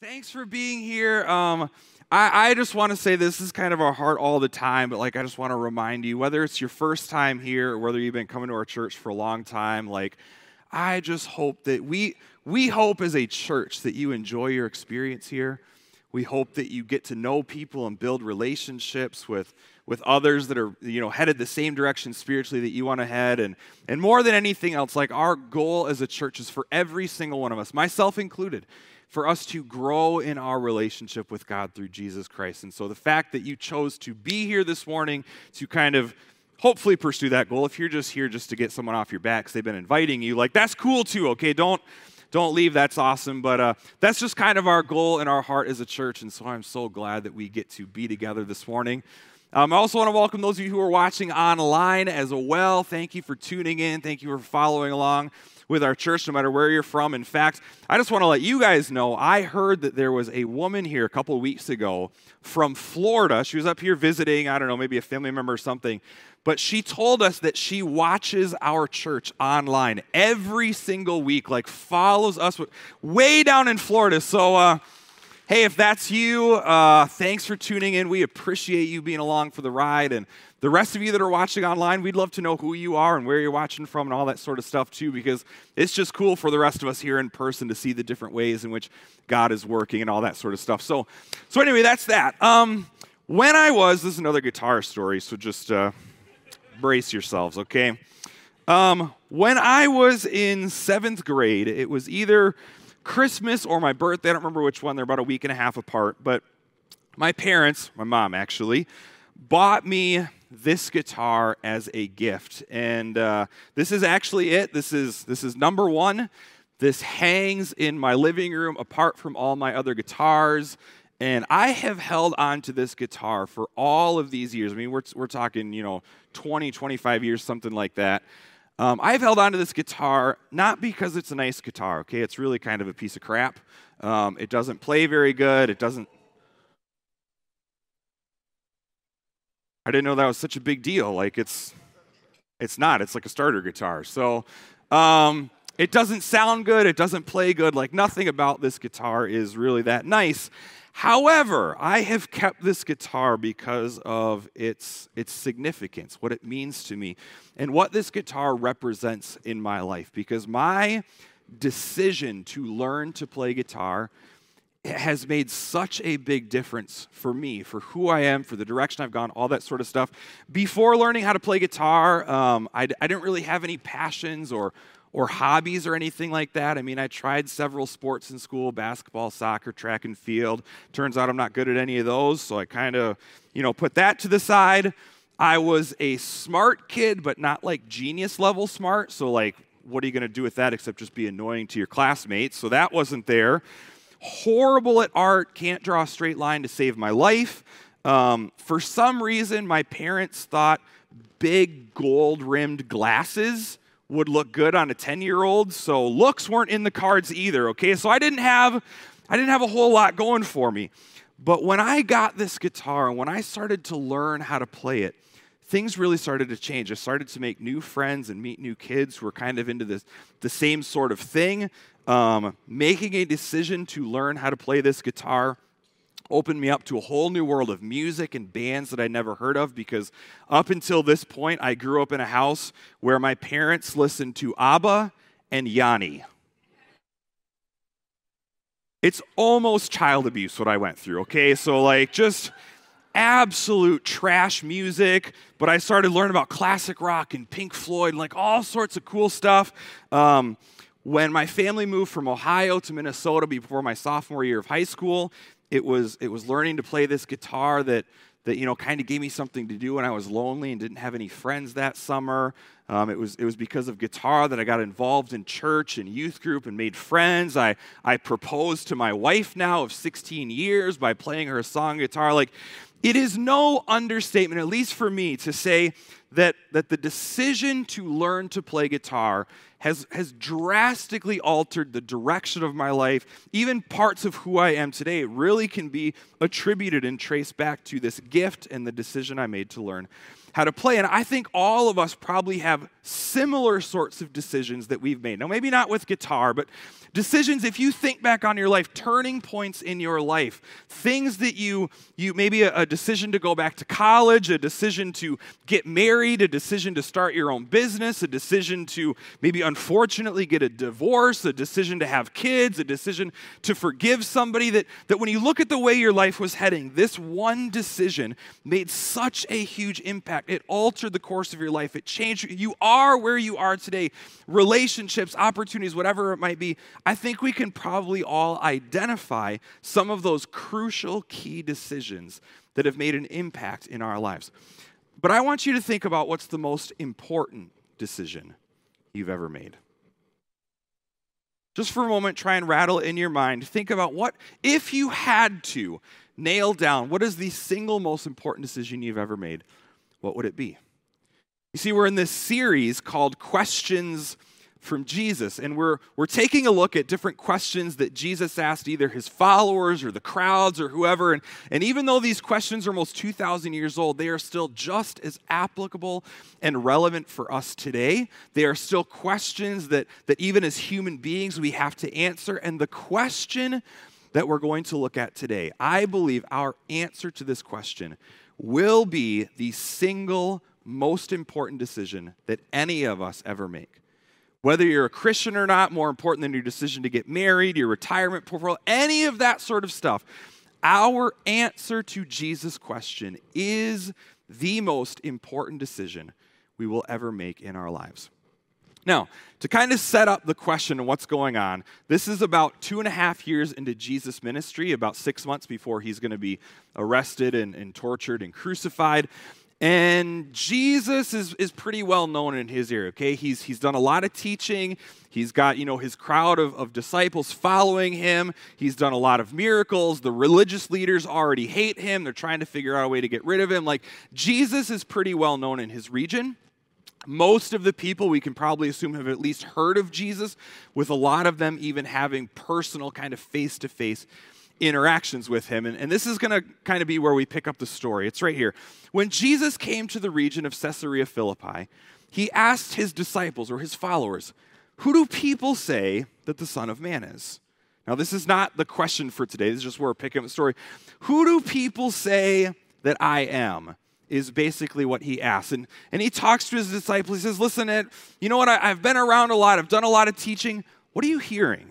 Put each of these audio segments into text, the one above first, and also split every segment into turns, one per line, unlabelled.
Thanks for being here. Um, I, I just want to say this is kind of our heart all the time, but like I just want to remind you, whether it's your first time here or whether you've been coming to our church for a long time, like I just hope that we we hope as a church that you enjoy your experience here. We hope that you get to know people and build relationships with with others that are you know headed the same direction spiritually that you want to head and and more than anything else like our goal as a church is for every single one of us myself included for us to grow in our relationship with God through Jesus Christ. And so the fact that you chose to be here this morning to kind of hopefully pursue that goal, if you're just here just to get someone off your back because they've been inviting you, like that's cool too, okay? Don't don't leave that's awesome. But uh, that's just kind of our goal in our heart as a church. And so i'm so glad that we get to be together this morning. Um, i also want to welcome those of you who are watching online as well. Thank you for tuning in. Thank you for following along with our church, no matter where you're from. In fact, I just want to let you guys know I heard that there was a woman here a couple weeks ago from Florida. She was up here visiting, I don't know, maybe a family member or something. But she told us that she watches our church online every single week, like follows us way down in Florida. So, uh, hey, if that's you, uh, thanks for tuning in. We appreciate you being along for the ride. And the rest of you that are watching online, we'd love to know who you are and where you're watching from and all that sort of stuff too, because it's just cool for the rest of us here in person to see the different ways in which God is working and all that sort of stuff. So, so anyway, that's that. Um, when I was, this is another guitar story, so just uh, brace yourselves, okay? Um, when I was in seventh grade, it was either Christmas or my birthday. I don't remember which one. They're about a week and a half apart. But my parents, my mom actually, bought me this guitar as a gift. And uh, this is actually it. This is, this is number one. This hangs in my living room apart from all my other guitars. And I have held on to this guitar for all of these years. I mean, we're, we're talking, you know, 20, 25 years, something like that. Um, I've held on to this guitar not because it's a nice guitar, okay? It's really kind of a piece of crap. Um, it doesn't play very good. It doesn't I didn't know that was such a big deal. Like it's it's not. It's like a starter guitar. So um, it doesn't sound good. It doesn't play good. Like nothing about this guitar is really that nice. However, I have kept this guitar because of its, its significance, what it means to me, and what this guitar represents in my life. Because my decision to learn to play guitar has made such a big difference for me, for who I am, for the direction I've gone, all that sort of stuff. Before learning how to play guitar, um, I, I didn't really have any passions or, or hobbies or anything like that. I mean, I tried several sports in school basketball, soccer, track and field. Turns out I'm not good at any of those, so I kind of, you know, put that to the side. I was a smart kid, but not like genius level smart. So, like, what are you going to do with that except just be annoying to your classmates? So, that wasn't there horrible at art, can't draw a straight line to save my life. Um, for some reason, my parents thought big gold rimmed glasses would look good on a 10 year old, so looks weren't in the cards either, okay? So I didn't have. I didn't have a whole lot going for me. But when I got this guitar and when I started to learn how to play it, things really started to change. I started to make new friends and meet new kids who were kind of into this, the same sort of thing. Um, making a decision to learn how to play this guitar opened me up to a whole new world of music and bands that I never heard of because up until this point, I grew up in a house where my parents listened to ABBA and Yanni. It's almost child abuse what I went through, okay? So, like, just absolute trash music, but I started learning about classic rock and Pink Floyd and like all sorts of cool stuff. Um, when my family moved from Ohio to Minnesota before my sophomore year of high school, it was, it was learning to play this guitar that, that you know, kind of gave me something to do when I was lonely and didn't have any friends that summer. Um, it, was, it was because of guitar that I got involved in church and youth group and made friends. I, I proposed to my wife now of 16 years by playing her song guitar. Like, it is no understatement, at least for me, to say that, that the decision to learn to play guitar has, has drastically altered the direction of my life. Even parts of who I am today really can be attributed and traced back to this gift and the decision I made to learn how to play. And I think all of us probably have similar sorts of decisions that we've made. Now, maybe not with guitar, but decisions if you think back on your life turning points in your life things that you you maybe a, a, decision to go back to college a decision to get married a decision to start your own business a decision to maybe unfortunately get a divorce a decision to have kids a decision to forgive somebody that that when you look at the way your life was heading this one decision made such a huge impact. It altered the course of your life. It changed you are where you are today. Relationships opportunities whatever it might be I think we can probably all identify some of those crucial key decisions that have made an impact in our lives. But I want you to think about what's the most important decision you've ever made. Just for a moment, try and rattle in your mind. Think about what, if you had to nail down what is the single most important decision you've ever made, what would it be? You see, we're in this series called Questions from Jesus. And we're, we're taking a look at different questions that Jesus asked either his followers or the crowds or whoever. And, and even though these questions are almost 2,000 years old, they are still just as applicable and relevant for us today. They are still questions that, that even as human beings we have to answer. And the question that we're going to look at today, I believe our answer to this question will be the single most important decision that any of us ever make. Whether you're a Christian or not, more important than your decision to get married, your retirement portfolio, any of that sort of stuff. Our answer to Jesus' question is the most important decision we will ever make in our lives. Now, to kind of set up the question and what's going on, this is about two and a half years into Jesus' ministry, about six months before he's going to be arrested and, and tortured and crucified. And Jesus is, is pretty well known in his area, okay? He's, he's done a lot of teaching. He's got, you know, his crowd of, of disciples following him. He's done a lot of miracles. The religious leaders already hate him. They're trying to figure out a way to get rid of him. Like, Jesus is pretty well known in his region. Most of the people we can probably assume have at least heard of Jesus, with a lot of them even having personal, kind of face to face interactions with him. And, and this is going to kind of be where we pick up the story. It's right here. When Jesus came to the region of Caesarea Philippi, he asked his disciples or his followers, Who do people say that the Son of Man is? Now, this is not the question for today. This is just where we're picking up the story. Who do people say that I am? Is basically what he asks. And, and he talks to his disciples. He says, Listen, Ed, you know what? I, I've been around a lot, I've done a lot of teaching. What are you hearing?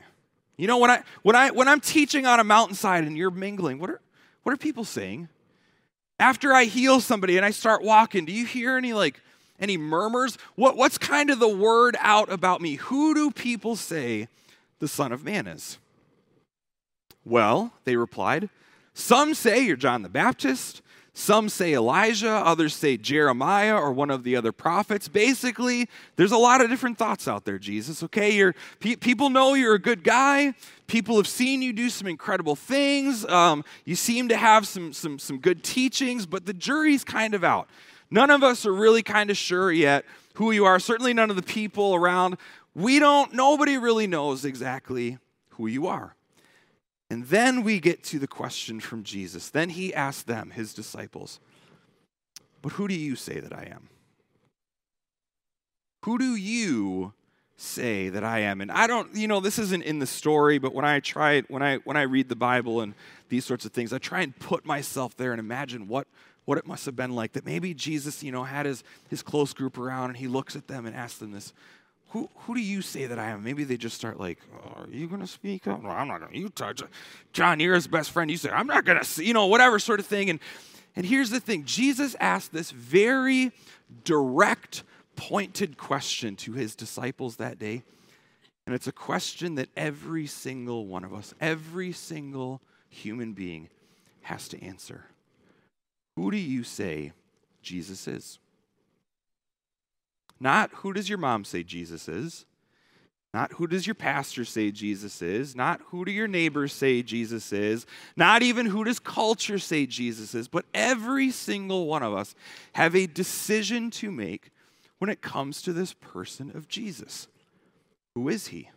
You know, when, I, when, I, when I'm teaching on a mountainside and you're mingling, what are, what are people saying? After I heal somebody and I start walking, do you hear any like any murmurs? What, what's kind of the word out about me? Who do people say the Son of Man is? Well, they replied, some say you're John the Baptist, some say Elijah, others say Jeremiah or one of the other prophets. Basically, there's a lot of different thoughts out there, Jesus. Okay, you're, pe- people know you're a good guy. People have seen you do some incredible things. Um, you seem to have some, some, some good teachings, but the jury's kind of out. None of us are really kind of sure yet who you are. Certainly, none of the people around. We don't, nobody really knows exactly who you are. And then we get to the question from Jesus. Then he asked them, his disciples, But who do you say that I am? Who do you say that I am? And I don't, you know, this isn't in the story, but when I try it, when I when I read the Bible and these sorts of things, I try and put myself there and imagine what what it must have been like that maybe Jesus, you know, had his his close group around and he looks at them and asks them this, who, who do you say that I am? Maybe they just start like, oh, are you going to speak up? No, I'm not going to. You touch. John, you're his best friend. You say, I'm not going to, you know, whatever sort of thing. And, and here's the thing Jesus asked this very direct, pointed question to his disciples that day. And it's a question that every single one of us, every single human being has to answer. Who do you say Jesus is? Not who does your mom say Jesus is? Not who does your pastor say Jesus is? Not who do your neighbors say Jesus is? Not even who does culture say Jesus is? But every single one of us have a decision to make when it comes to this person of Jesus. Who is he?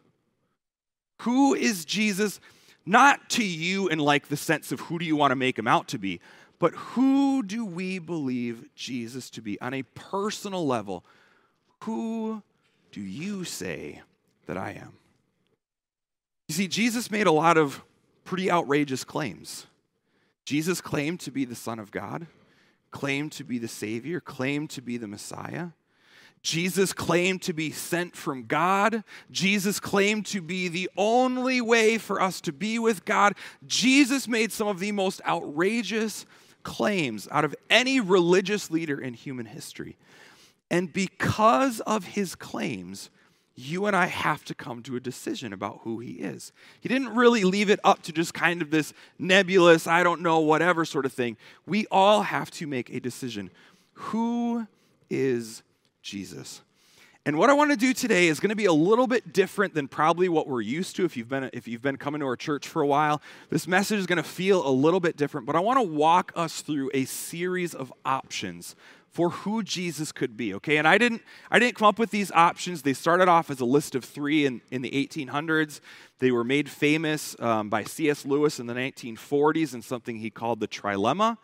Who is Jesus? Not to you in like the sense of who do you want to make him out to be, but who do we believe Jesus to be? On a personal level, who do you say that I am? You see, Jesus made a lot of pretty outrageous claims. Jesus claimed to be the Son of God, claimed to be the Savior, claimed to be the Messiah. Jesus claimed to be sent from God. Jesus claimed to be the only way for us to be with God. Jesus made some of the most outrageous claims out of any religious leader in human history. And because of his claims, you and I have to come to a decision about who he is. He didn't really leave it up to just kind of this nebulous, I don't know, whatever sort of thing. We all have to make a decision. Who is Jesus? And what I want to do today is going to be a little bit different than probably what we're used to if you've been if you've been coming to our church for a while. This message is going to feel a little bit different, but I want to walk us through a series of options for who Jesus could be, okay? And I didn't I didn't come up with these options. They started off as a list of 3 in in the 1800s. They were made famous um, by C.S. Lewis in the 1940s in something he called the trilemma.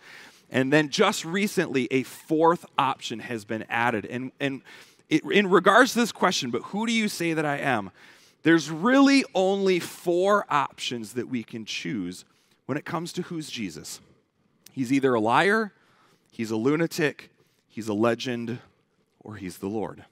And then just recently, a fourth option has been added. And, and it, in regards to this question, but who do you say that I am? There's really only four options that we can choose when it comes to who's Jesus. He's either a liar, he's a lunatic, he's a legend, or he's the Lord.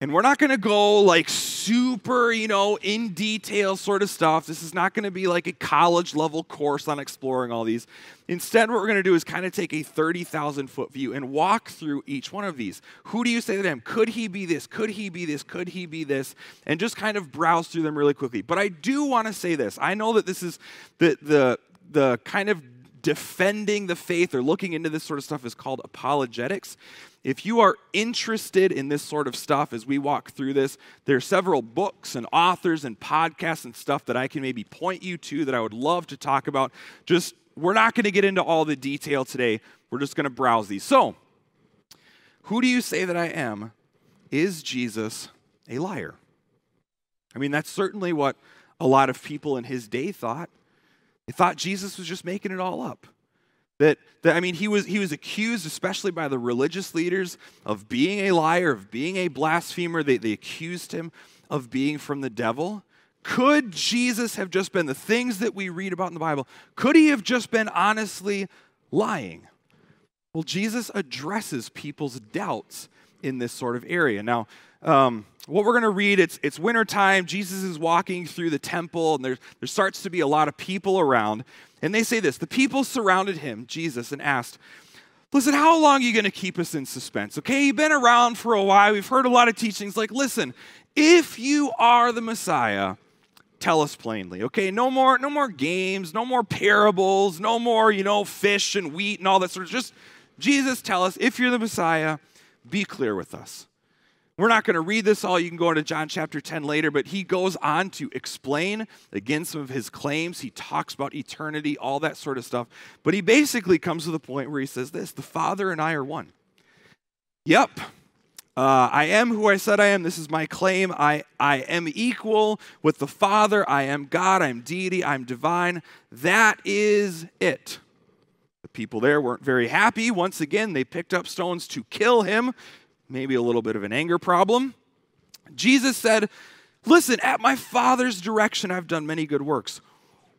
And we're not going to go like super, you know, in detail sort of stuff. This is not going to be like a college level course on exploring all these. Instead, what we're going to do is kind of take a 30,000 foot view and walk through each one of these. Who do you say to them? Could he be this? Could he be this? Could he be this? And just kind of browse through them really quickly. But I do want to say this. I know that this is the, the, the kind of defending the faith or looking into this sort of stuff is called apologetics. If you are interested in this sort of stuff as we walk through this, there are several books and authors and podcasts and stuff that I can maybe point you to that I would love to talk about. Just, we're not going to get into all the detail today. We're just going to browse these. So, who do you say that I am? Is Jesus a liar? I mean, that's certainly what a lot of people in his day thought. Thought Jesus was just making it all up. That, that, I mean, he was, he was accused, especially by the religious leaders, of being a liar, of being a blasphemer. They, they accused him of being from the devil. Could Jesus have just been the things that we read about in the Bible? Could he have just been honestly lying? Well, Jesus addresses people's doubts in this sort of area. Now, um, what we're going to read, it's, it's winter time. Jesus is walking through the temple, and there, there starts to be a lot of people around. And they say this The people surrounded him, Jesus, and asked, Listen, how long are you going to keep us in suspense? Okay, you've been around for a while. We've heard a lot of teachings. Like, listen, if you are the Messiah, tell us plainly. Okay, no more, no more games, no more parables, no more, you know, fish and wheat and all that sort of. Just Jesus, tell us if you're the Messiah, be clear with us. We're not going to read this all. You can go into John chapter 10 later, but he goes on to explain again some of his claims. He talks about eternity, all that sort of stuff. But he basically comes to the point where he says this the Father and I are one. Yep. Uh, I am who I said I am. This is my claim. I, I am equal with the Father. I am God. I'm deity. I'm divine. That is it. The people there weren't very happy. Once again, they picked up stones to kill him maybe a little bit of an anger problem. Jesus said, Listen, at my Father's direction, I've done many good works.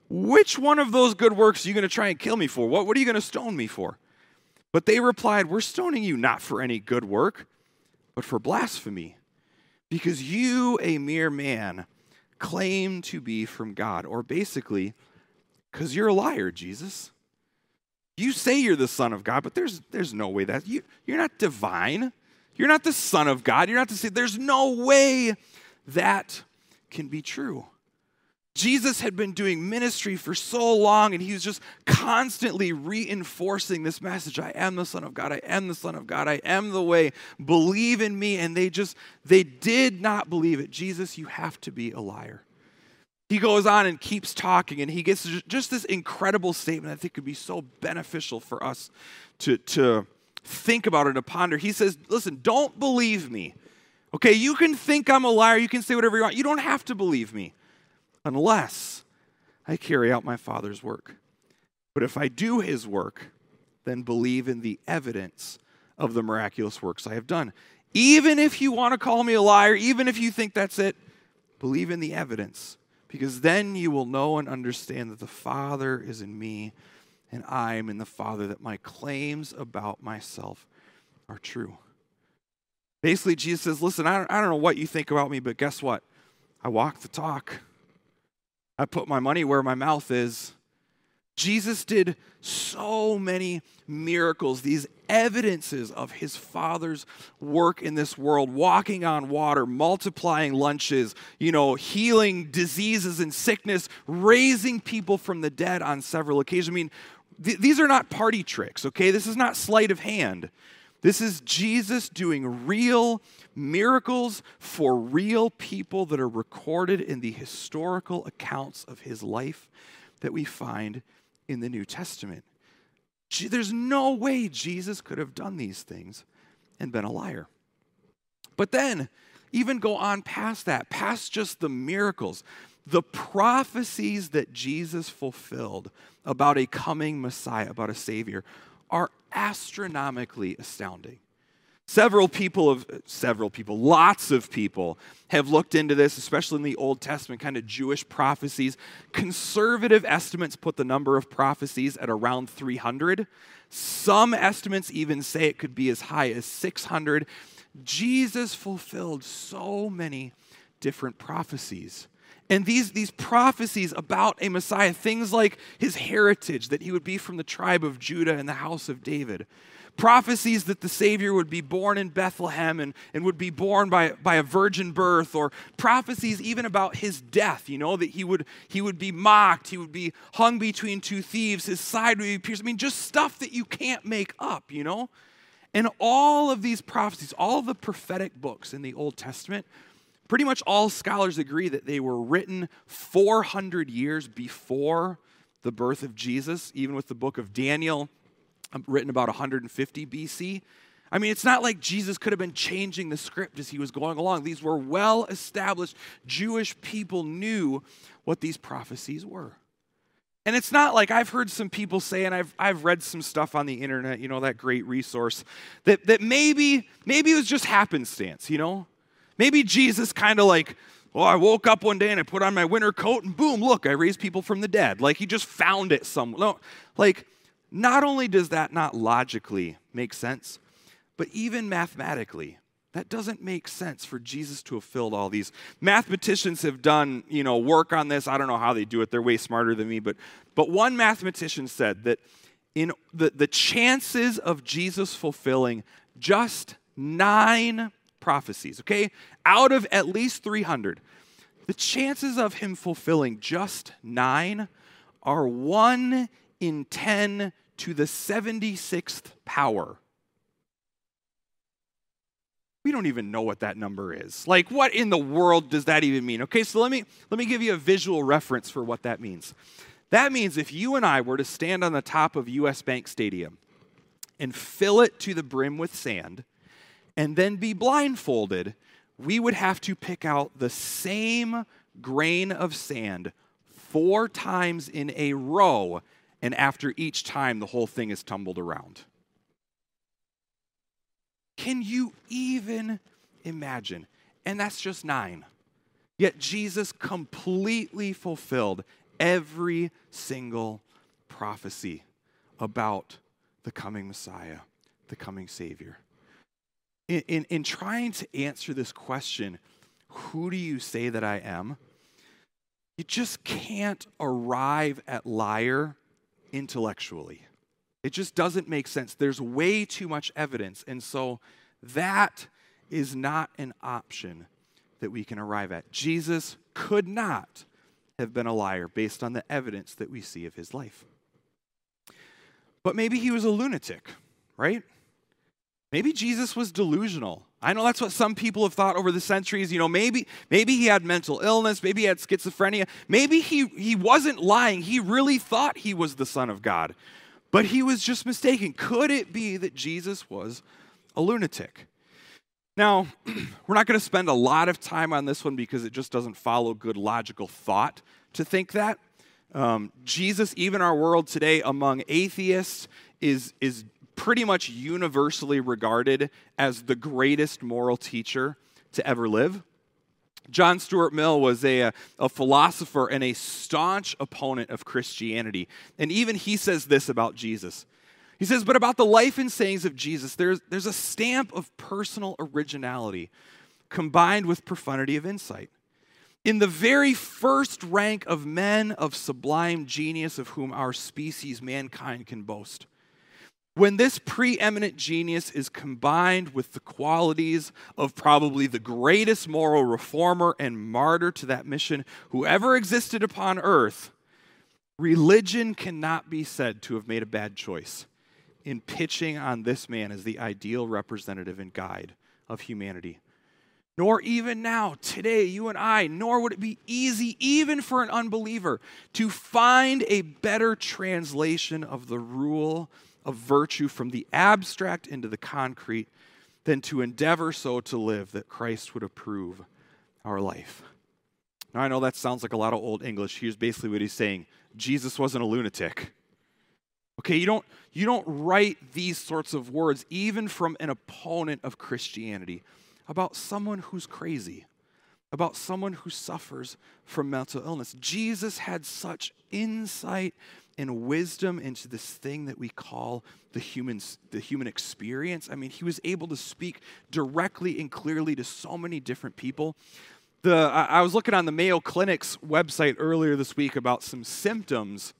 Which one of those good works are you going to try and kill me for? What, what are you going to stone me for? But they replied, We're stoning you not for any good work, but for blasphemy, because you, a mere man, claim to be from God. Or basically, because you're a liar, Jesus. You say you're the Son of God, but there's, there's no way that you, you're not divine. You're not the Son of God. You're not the Son. There's no way that can be true. Jesus had been doing ministry for so long, and he was just constantly reinforcing this message I am the Son of God. I am the Son of God. I am the way. Believe in me. And they just, they did not believe it. Jesus, you have to be a liar. He goes on and keeps talking, and he gets just this incredible statement I think could be so beneficial for us to, to think about it and ponder. He says, Listen, don't believe me. Okay, you can think I'm a liar, you can say whatever you want. You don't have to believe me unless I carry out my Father's work. But if I do his work, then believe in the evidence of the miraculous works I have done. Even if you want to call me a liar, even if you think that's it, believe in the evidence, because then you will know and understand that the Father is in me and I am in the Father, that my claims about myself are true. Basically, Jesus says, Listen, I don't, I don't know what you think about me, but guess what? I walk the talk. I put my money where my mouth is. Jesus did so many miracles, these evidences of his Father's work in this world, walking on water, multiplying lunches, you know, healing diseases and sickness, raising people from the dead on several occasions. I mean, th- these are not party tricks, okay? This is not sleight of hand. This is Jesus doing real miracles for real people that are recorded in the historical accounts of his life that we find in the New Testament. There's no way Jesus could have done these things and been a liar. But then, even go on past that, past just the miracles, the prophecies that Jesus fulfilled about a coming Messiah, about a Savior, are astronomically astounding. Several people of several people, lots of people have looked into this, especially in the Old Testament, kind of Jewish prophecies. Conservative estimates put the number of prophecies at around 300. Some estimates even say it could be as high as 600. Jesus fulfilled so many different prophecies. And these, these prophecies about a Messiah, things like his heritage, that he would be from the tribe of Judah and the house of David, prophecies that the Savior would be born in Bethlehem and, and would be born by, by a virgin birth, or prophecies even about his death, you know, that he would, he would be mocked, he would be hung between two thieves, his side would be pierced. I mean, just stuff that you can't make up, you know? And all of these prophecies, all the prophetic books in the Old Testament, pretty much all scholars agree that they were written 400 years before the birth of Jesus, even with the book of Daniel um, written about 150 BC. I mean, it's not like Jesus could have been changing the script as he was going along. These were well established Jewish people knew what these prophecies were. And it's not like I've heard some people say, and I've, I've read some stuff on the internet, you know, that great resource, that, that maybe, maybe it was just happenstance, you know? Maybe Jesus kind of like, well, I woke up one day and I put on my winter coat and boom, look, I raised people from the dead. Like he just found it somewhere. No, like not only does that not logically make sense, but even mathematically, that doesn't make sense for Jesus to have filled all these. Mathematicians have done, you know, work on this. I don't know how they do it. They're way smarter than me, but but one mathematician said that in the, the chances of Jesus fulfilling just nine prophecies, okay, out of at least 300, the chances of him fulfilling just nine are one in 10 to the 76th power. We don't even know what that number is. Like what in the world does that even mean? Okay, so let me let me give you a visual reference for what that means. That means if you and I were to stand on the top of US Bank Stadium and fill it to the brim with sand and then be blindfolded, we would have to pick out the same grain of sand four times in a row and after each time, the whole thing is tumbled around. Can you even imagine? And that's just nine. Yet Jesus completely fulfilled every single prophecy about the coming Messiah, the coming Savior. In, in, in, trying to answer this question, who do you say that I am? You just can't arrive at liar intellectually. It just doesn't make sense. There's way too much evidence. And so that is not an option that we can arrive at. Jesus could not have been a liar based on the evidence that we see of his life. But maybe he was a lunatic, right? Maybe Jesus was delusional. I know that's what some people have thought over the centuries. You know, maybe maybe he had mental illness, maybe he had schizophrenia, maybe he he wasn't lying. He really thought he was the son of God. But he was just mistaken. Could it be that Jesus was a lunatic? Now, we're not going to spend a lot of time on this one because it just doesn't follow good logical thought to think that. Um, Jesus, even our world today, among atheists, is, is pretty much universally regarded as the greatest moral teacher to ever live. John Stuart Mill was a, a philosopher and a staunch opponent of Christianity. And even he says this about Jesus. He says, But about the life and sayings of Jesus, there's, there's a stamp of personal originality combined with profundity of insight. In the very first rank of men of sublime genius of whom our species, mankind, can boast. When this preeminent genius is combined with the qualities of probably the greatest moral reformer and martyr to that mission who ever existed upon earth, religion cannot be said to have made a bad choice in pitching on this man as the ideal representative and guide of humanity. Nor even now, today, you and I, nor would it be easy, even for an unbeliever, to find a better translation of the rule of virtue from the abstract into the concrete than to endeavor so to live that Christ would approve our life. Now, I know that sounds like a lot of old English. Here's basically what he's saying Jesus wasn't a lunatic. Okay, you don't, you don't write these sorts of words, even from an opponent of Christianity, about someone who's crazy, about someone who suffers from mental illness. Jesus had such insight and wisdom into this thing that we call the human, the human experience. I mean, he was able to speak directly and clearly to so many different people. The, I was looking on the Mayo Clinic's website earlier this week about some symptoms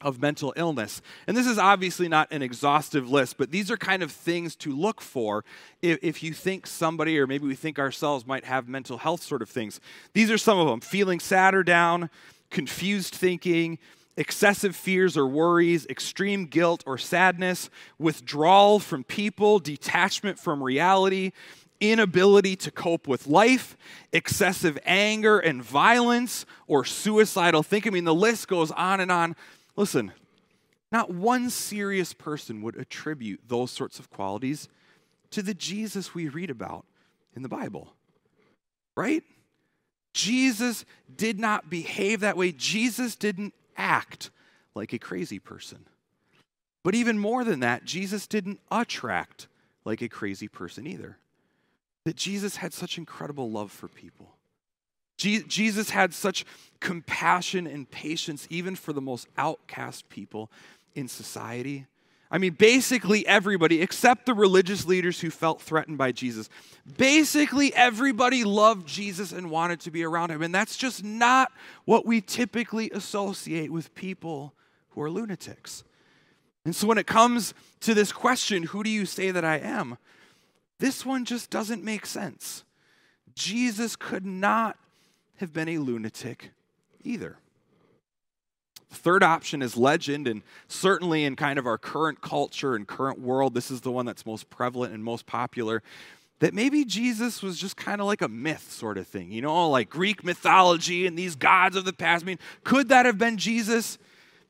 of mental illness. And this is obviously not an exhaustive list, but these are kind of things to look for if, if, you think somebody, or maybe we think ourselves, might have mental health sort of things. These are some of them feeling sad or down, confused thinking, excessive fears or worries, extreme guilt or sadness, withdrawal from people, detachment from reality, inability to cope with life, excessive anger and violence, or suicidal thinking. I mean, the list goes on and on. Listen, not one serious person would attribute those sorts of qualities to the Jesus we read about in the Bible, right? Jesus did not behave that way. Jesus didn't act like a crazy person. But even more than that, Jesus didn't attract like a crazy person either. That Jesus had such incredible love for people. Je- Jesus had such compassion and patience, even for the most outcast people in society. I mean, basically everybody, except the religious leaders who felt threatened by Jesus, basically everybody loved Jesus and wanted to be around him. And that's just not what we typically associate with people who are lunatics. And so when it comes to this question, who do you say that I am? This one just doesn't make sense. Jesus could not have been a lunatic either. Third option is legend, and certainly in kind of our current culture and current world, this is the one that's most prevalent and most popular. That maybe Jesus was just kind of like a myth sort of thing, you know, like Greek mythology and these gods of the past. I mean, could that have been Jesus?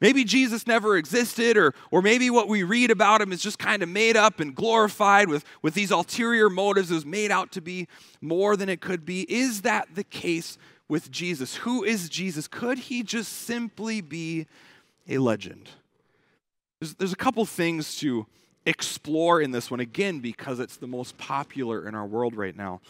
Maybe Jesus never existed, or, or maybe what we read about him is just kind of made up and glorified with, with these ulterior motives, is made out to be more than it could be. Is that the case with Jesus. Who is Jesus? Could he just simply be a legend? There's, there's a couple things to explore in this one, again, because it's the most popular in our world right now.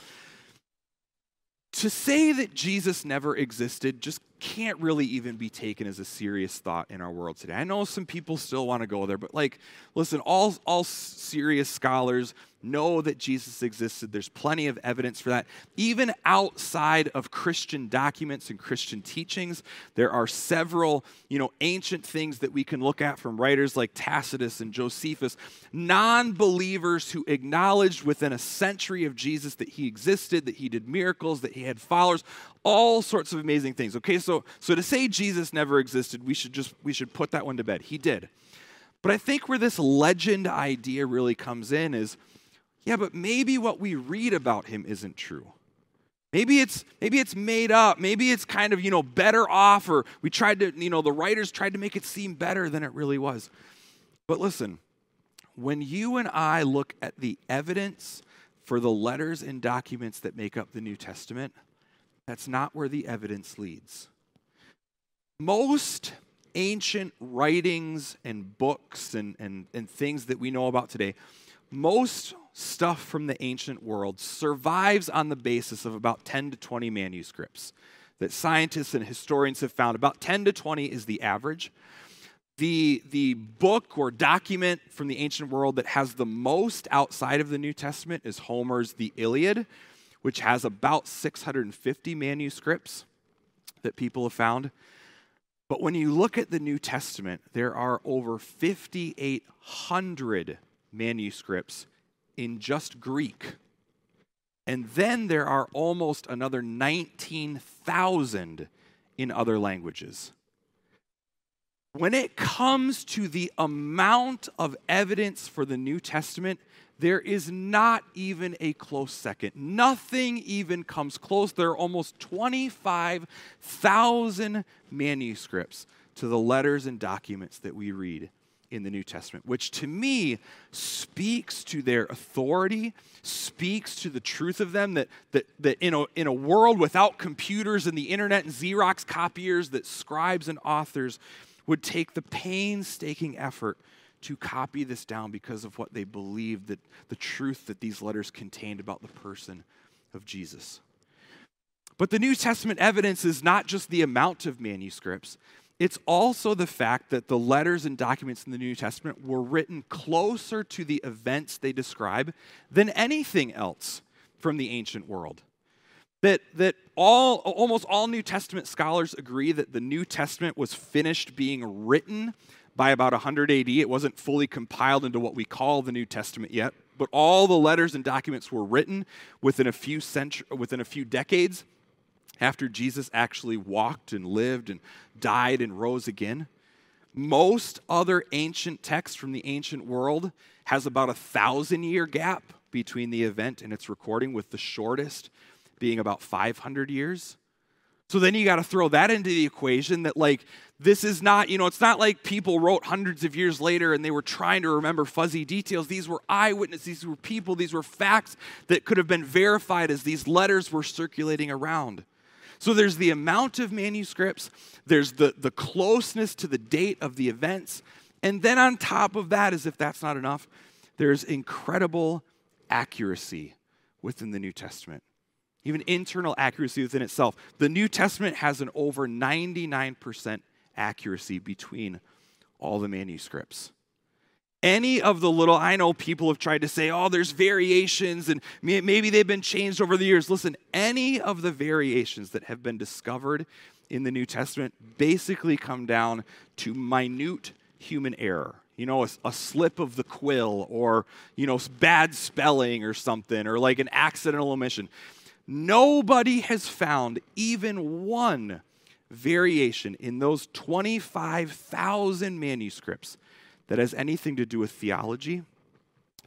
To say that Jesus never existed just can't really even be taken as a serious thought in our world today. I know some people still want to go there, but like, listen, all, all serious scholars know that Jesus existed. There's plenty of evidence for that. Even outside of Christian documents and Christian teachings, there are several, you know, ancient things that we can look at from writers like Tacitus and Josephus, non-believers who acknowledged within a century of Jesus that he existed, that he did miracles, that he had followers, all sorts of amazing things. Okay, so so to say Jesus never existed, we should just we should put that one to bed. He did. But I think where this legend idea really comes in is yeah, but maybe what we read about him isn't true. Maybe it's maybe it's made up. Maybe it's kind of, you know, better off or we tried to, you know, the writers tried to make it seem better than it really was. But listen, when you and I look at the evidence for the letters and documents that make up the New Testament, that's not where the evidence leads. Most ancient writings and books and, and, and things that we know about today, most stuff from the ancient world survives on the basis of about 10 to 20 manuscripts that scientists and historians have found. About 10 to 20 is the average. The, the book or document from the ancient world that has the most outside of the New Testament is Homer's The Iliad, which has about 650 manuscripts that people have found. But when you look at the New Testament, there are over 5,800 manuscripts in just Greek. And then there are almost another 19,000 in other languages. When it comes to the amount of evidence for the New Testament, there is not even a close second. Nothing even comes close. There are almost 25,000 manuscripts to the letters and documents that we read in the New Testament, which to me speaks to their authority, speaks to the truth of them that, that, that in, a, in a world without computers and the internet and Xerox copiers, that scribes and authors would take the painstaking effort to copy this down because of what they believed that the truth that these letters contained about the person of Jesus. But the New Testament evidence is not just the amount of manuscripts, it's also the fact that the letters and documents in the New Testament were written closer to the events they describe than anything else from the ancient world. That, that all, almost all New Testament scholars agree that the New Testament was finished being written by about 100 AD. It wasn't fully compiled into what we call the New Testament yet, but all the letters and documents were written within a few centuries, within a few decades after Jesus actually walked and lived and died and rose again. Most other ancient texts from the ancient world has about a thousand year gap between the event and its recording, with the shortest being about 500 years. So then you got to throw that into the equation that, like, this is not, you know, it's not like people wrote hundreds of years later and they were trying to remember fuzzy details. These were eyewitnesses, these were people, these were facts that could have been verified as these letters were circulating around. So there's the amount of manuscripts, there's the, the closeness to the date of the events, and then on top of that, as if that's not enough, there's incredible accuracy within the New Testament. Even internal accuracy within itself. The New Testament has an over 99% accuracy between all the manuscripts any of the little, I know people have tried to say, oh, there's variations and maybe they've been changed over the years. Listen, any of the variations that have been discovered in the New Testament basically come down to minute human error. You know, a, a slip of the quill or, you know, bad spelling or something or like an accidental omission. Nobody has found even one variation in those 25,000 manuscripts that has anything to do with theology,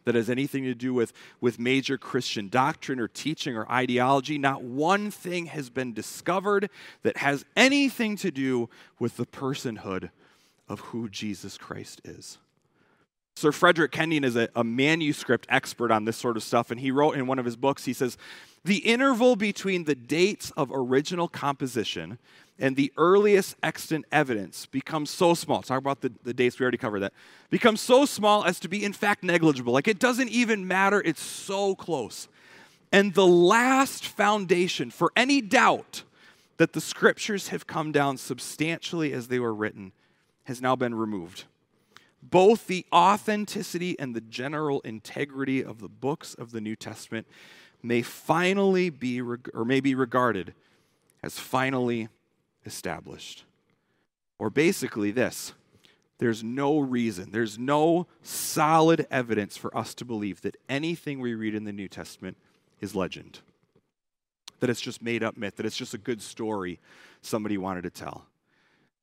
that has anything to do with, with major Christian doctrine or teaching or ideology. Not one thing has been discovered that has anything to do with the personhood of who Jesus Christ is. Sir Frederick Kenyon is a, a, manuscript expert on this sort of stuff, and he wrote in one of his books, he says, The interval between the dates of original composition and the earliest extant evidence becomes so small. Talk about the, the dates, we already covered that. Becomes so small as to be, in fact, negligible. Like it doesn't even matter, it's so close. And the last foundation for any doubt that the scriptures have come down substantially as they were written has now been removed. Both the authenticity and the general integrity of the books of the New Testament may finally be, or may be regarded as finally established. Or basically, this there's no reason, there's no solid evidence for us to believe that anything we read in the New Testament is legend, that it's just made up myth, that it's just a good story somebody wanted to tell.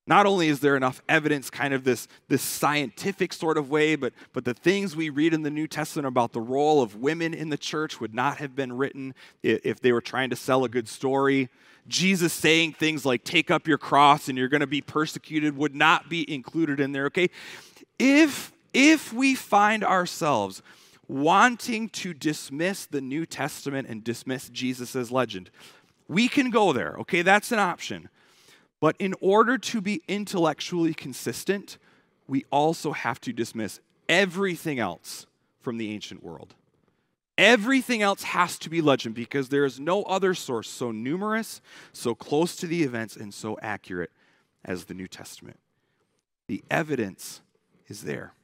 Not only is there enough evidence, kind of this, this scientific sort of way, but, but the things we read in the New Testament about the role of women in the church would not have been written if they were trying to sell a good story. Jesus saying things like, take up your cross and you're going to be persecuted would not be included in there, okay? If, if we find ourselves wanting to dismiss the New Testament and dismiss Jesus as legend, we can go there, okay? That's an option. But in order to be intellectually consistent, we also have to dismiss everything else from the ancient world. Everything else has to be legend because there is no other source so numerous, so close to the events, and so accurate as the New Testament. The evidence is there.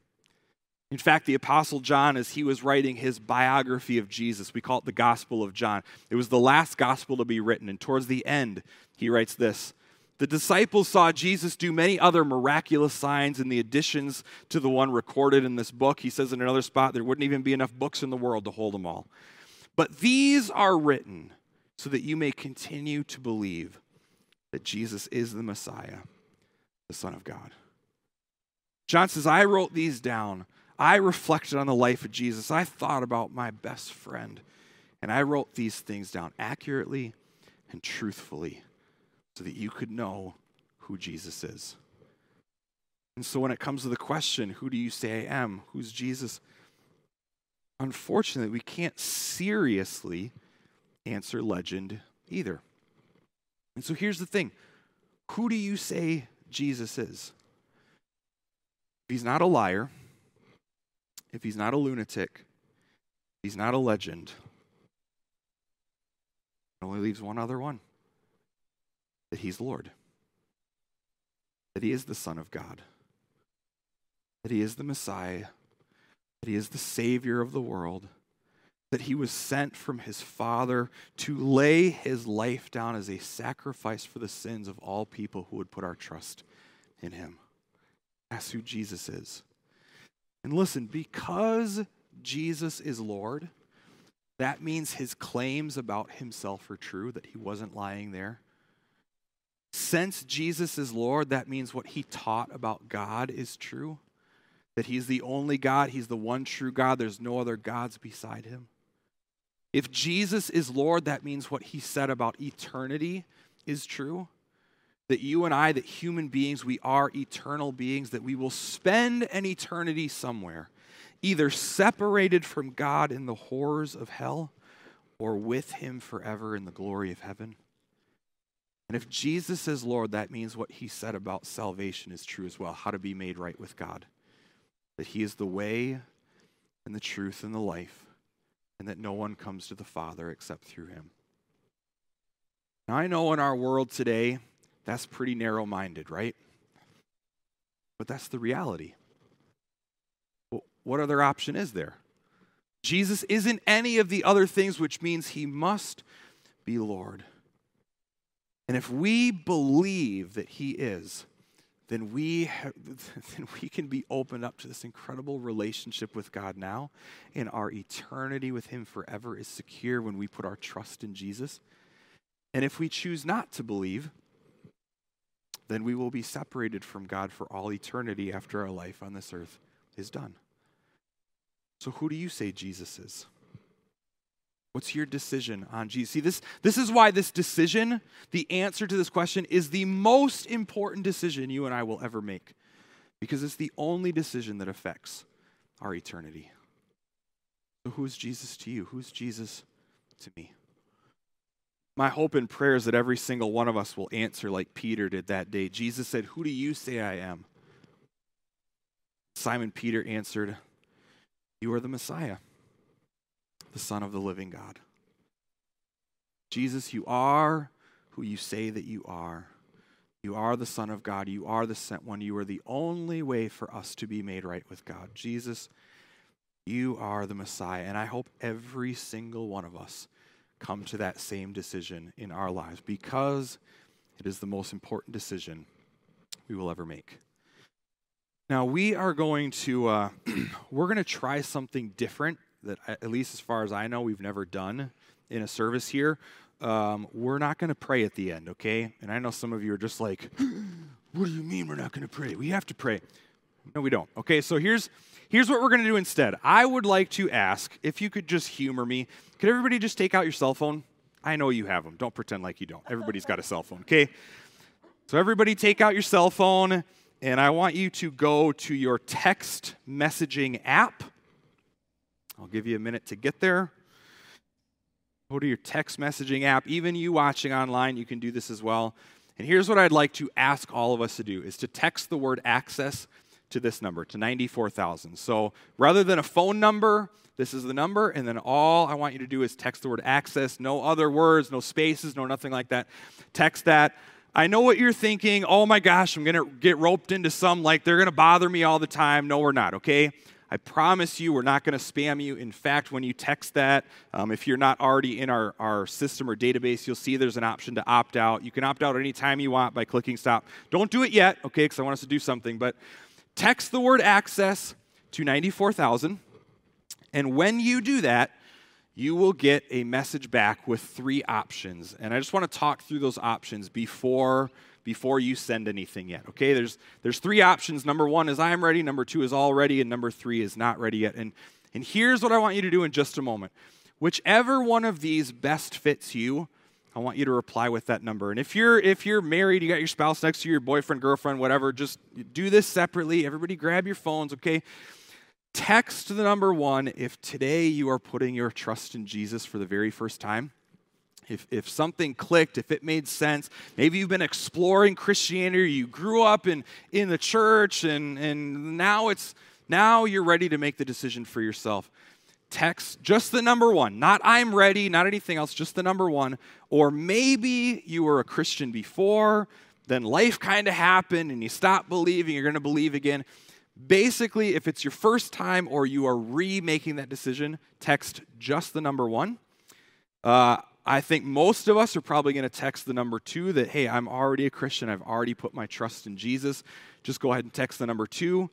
In fact, the Apostle John, as he was writing his biography of Jesus, we call it the Gospel of John, it was the last gospel to be written. And towards the end, he writes this The disciples saw Jesus do many other miraculous signs in the additions to the one recorded in this book. He says in another spot, there wouldn't even be enough books in the world to hold them all. But these are written so that you may continue to believe that Jesus is the Messiah, the Son of God. John says, I wrote these down I reflected on the life of Jesus. I thought about my best friend. And I wrote these things down accurately and truthfully so that you could know who Jesus is. And so when it comes to the question, who do you say I am? Who's Jesus? Unfortunately, we can't seriously answer legend either. And so here's the thing who do you say Jesus is? If he's not a liar if he's not a lunatic, he's not a legend, it only leaves one other one that he's Lord, that he is the Son of God, that he is the Messiah, that he is the Savior of the world, that he was sent from his Father to lay his life down as a sacrifice for the sins of all people who would put our trust in him. That's who Jesus is. And listen, because Jesus is Lord, that means his claims about himself are true, that he wasn't lying there. Since Jesus is Lord, that means what he taught about God is true, that he's the only God, he's the one true God, there's no other gods beside him. If Jesus is Lord, that means what he said about eternity is true that you and I, that human beings, we are eternal beings, that we will spend an eternity somewhere, either separated from God in the horrors of hell or with Him forever in the glory of heaven. And if Jesus is Lord, that means what He said about salvation is true as well how to be made right with God. That He is the way and the truth and the life, and that no one comes to the Father except through Him. Now, I know in our world today, that's pretty narrow minded, right? But that's the reality. What other option is there? Jesus isn't any of the other things, which means he must be Lord. And if we believe that he is, then we, have, then we can be opened up to this incredible relationship with God now, and our eternity with him forever is secure when we put our trust in Jesus. And if we choose not to believe, then we will be separated from God for all eternity after our life on this earth is done. So, who do you say Jesus is? What's your decision on Jesus? See, this, this is why this decision, the answer to this question, is the most important decision you and I will ever make. Because it's the only decision that affects our eternity. So, who is Jesus to you? Who's Jesus to me? My hope and prayer is that every single one of us will answer like Peter did that day. Jesus said, Who do you say I am? Simon Peter answered, You are the Messiah, the Son of the living God. Jesus, you are who you say that you are. You are the Son of God. You are the sent one. You are the only way for us to be made right with God. Jesus, you are the Messiah. And I hope every single one of us come to that same decision in our lives because it is the most important decision we will ever make. Now, we are going to, uh, we're going to try something different that, at least as far as I know, we've never done in a service here. Um, we're not going to pray at the end, okay? And I know some of you are just like, what do you mean we're not going to pray? We have to pray. No, we don't. Okay, so here's here's what we're going to do instead. I would like to ask if you could just humor me. Could everybody just take out your cell phone? I know you have them. Don't pretend like you don't. Everybody's got a cell phone, okay? So everybody take out your cell phone and I want you to go to your text messaging app. I'll give you a minute to get there. Go to your text messaging app. Even you watching online, you can do this as well. And here's what I'd like to ask all of us to do is to text the word access to this number, to 94,000. So rather than a phone number, this is the number, and then all I want you to do is text the word access, no other words, no spaces, no nothing like that. Text that. I know what you're thinking. Oh my gosh, I'm going to get roped into some, like they're going to bother me all the time. No, we're not, okay? I promise you, we're not going to spam you. In fact, when you text that, um, if you're not already in our, our system or database, you'll see there's an option to opt out. You can opt out anytime you want by clicking stop. Don't do it yet, okay, because I want us to do something, but text the word access to 94,000. And when you do that, you will get a message back with three options. And I just want to talk through those options before before you send anything yet. Okay, there's there's three options. Number one is I'm ready. Number two is all ready, and number three is not ready yet. And and here's what I want you to do in just a moment. Whichever one of these best fits you, I want you to reply with that number. And if you're if you're married, you got your spouse next to you, your boyfriend, girlfriend, whatever, just do this separately. Everybody grab your phones, okay? Text the number one if today you are putting your trust in Jesus for the very first time if, if something clicked, if it made sense, maybe you've been exploring Christianity, you grew up in, in the church, and, and now it's now you're ready to make the decision for yourself. Text just the number one, not I'm ready, not anything else, just the number one. Or maybe you were a Christian before, then life kind of happened and you stopped believing, you're going to believe again. Basically, if it's your first time or you are remaking that decision, text just the number one. Uh, I think most of us are probably going to text the number two that, hey, I'm already a Christian. I've already put my trust in Jesus. Just go ahead and text the number two.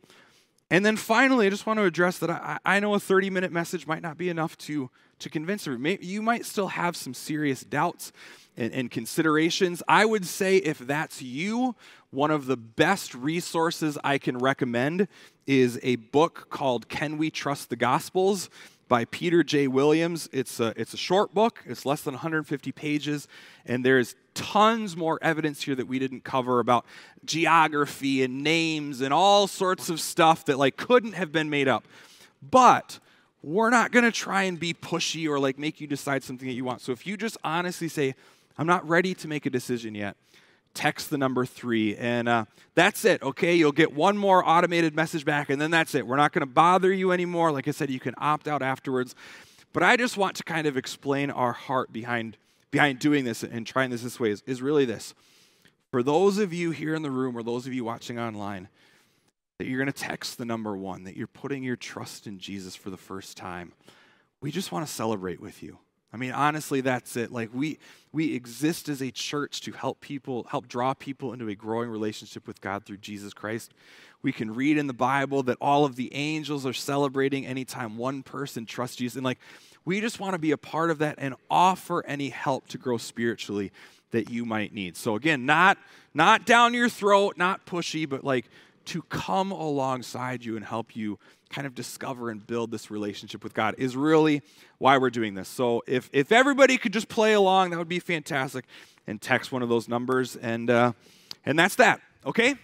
And then finally, I just want to address that I, I know a 30 minute message might not be enough to, to convince you. You might still have some serious doubts and, and considerations. I would say if that's you, one of the best resources I can recommend is a book called Can We Trust the Gospels? By Peter J. Williams. It's a, it's a short book, it's less than 150 pages, and there's tons more evidence here that we didn't cover about geography and names and all sorts of stuff that like couldn't have been made up. But we're not going to try and be pushy or like make you decide something that you want. So if you just honestly say, I'm not ready to make a decision yet, text the number three. And uh, that's it, okay? You'll get one more automated message back, and then that's it. We're not going to bother you anymore. Like I said, you can opt out afterwards. But I just want to kind of explain our heart behind, behind doing this and trying this this way is, is really this. For those of you here in the room or those of you watching online, that you're going to text the number one, that you're putting your trust in Jesus for the first time, we just want to celebrate with you. I mean, honestly, that's it. Like we we exist as a church to help people, help draw people into a growing relationship with God through Jesus Christ. We can read in the Bible that all of the angels are celebrating anytime one person trusts Jesus. And like we just want to be a part of that and offer any help to grow spiritually that you might need. So again, not not down your throat, not pushy, but like to come alongside you and help you kind of discover and build this relationship with God is really why we're doing this. So if, if everybody could just play along, that would be fantastic and text one of those numbers. And, uh, and that's that, okay?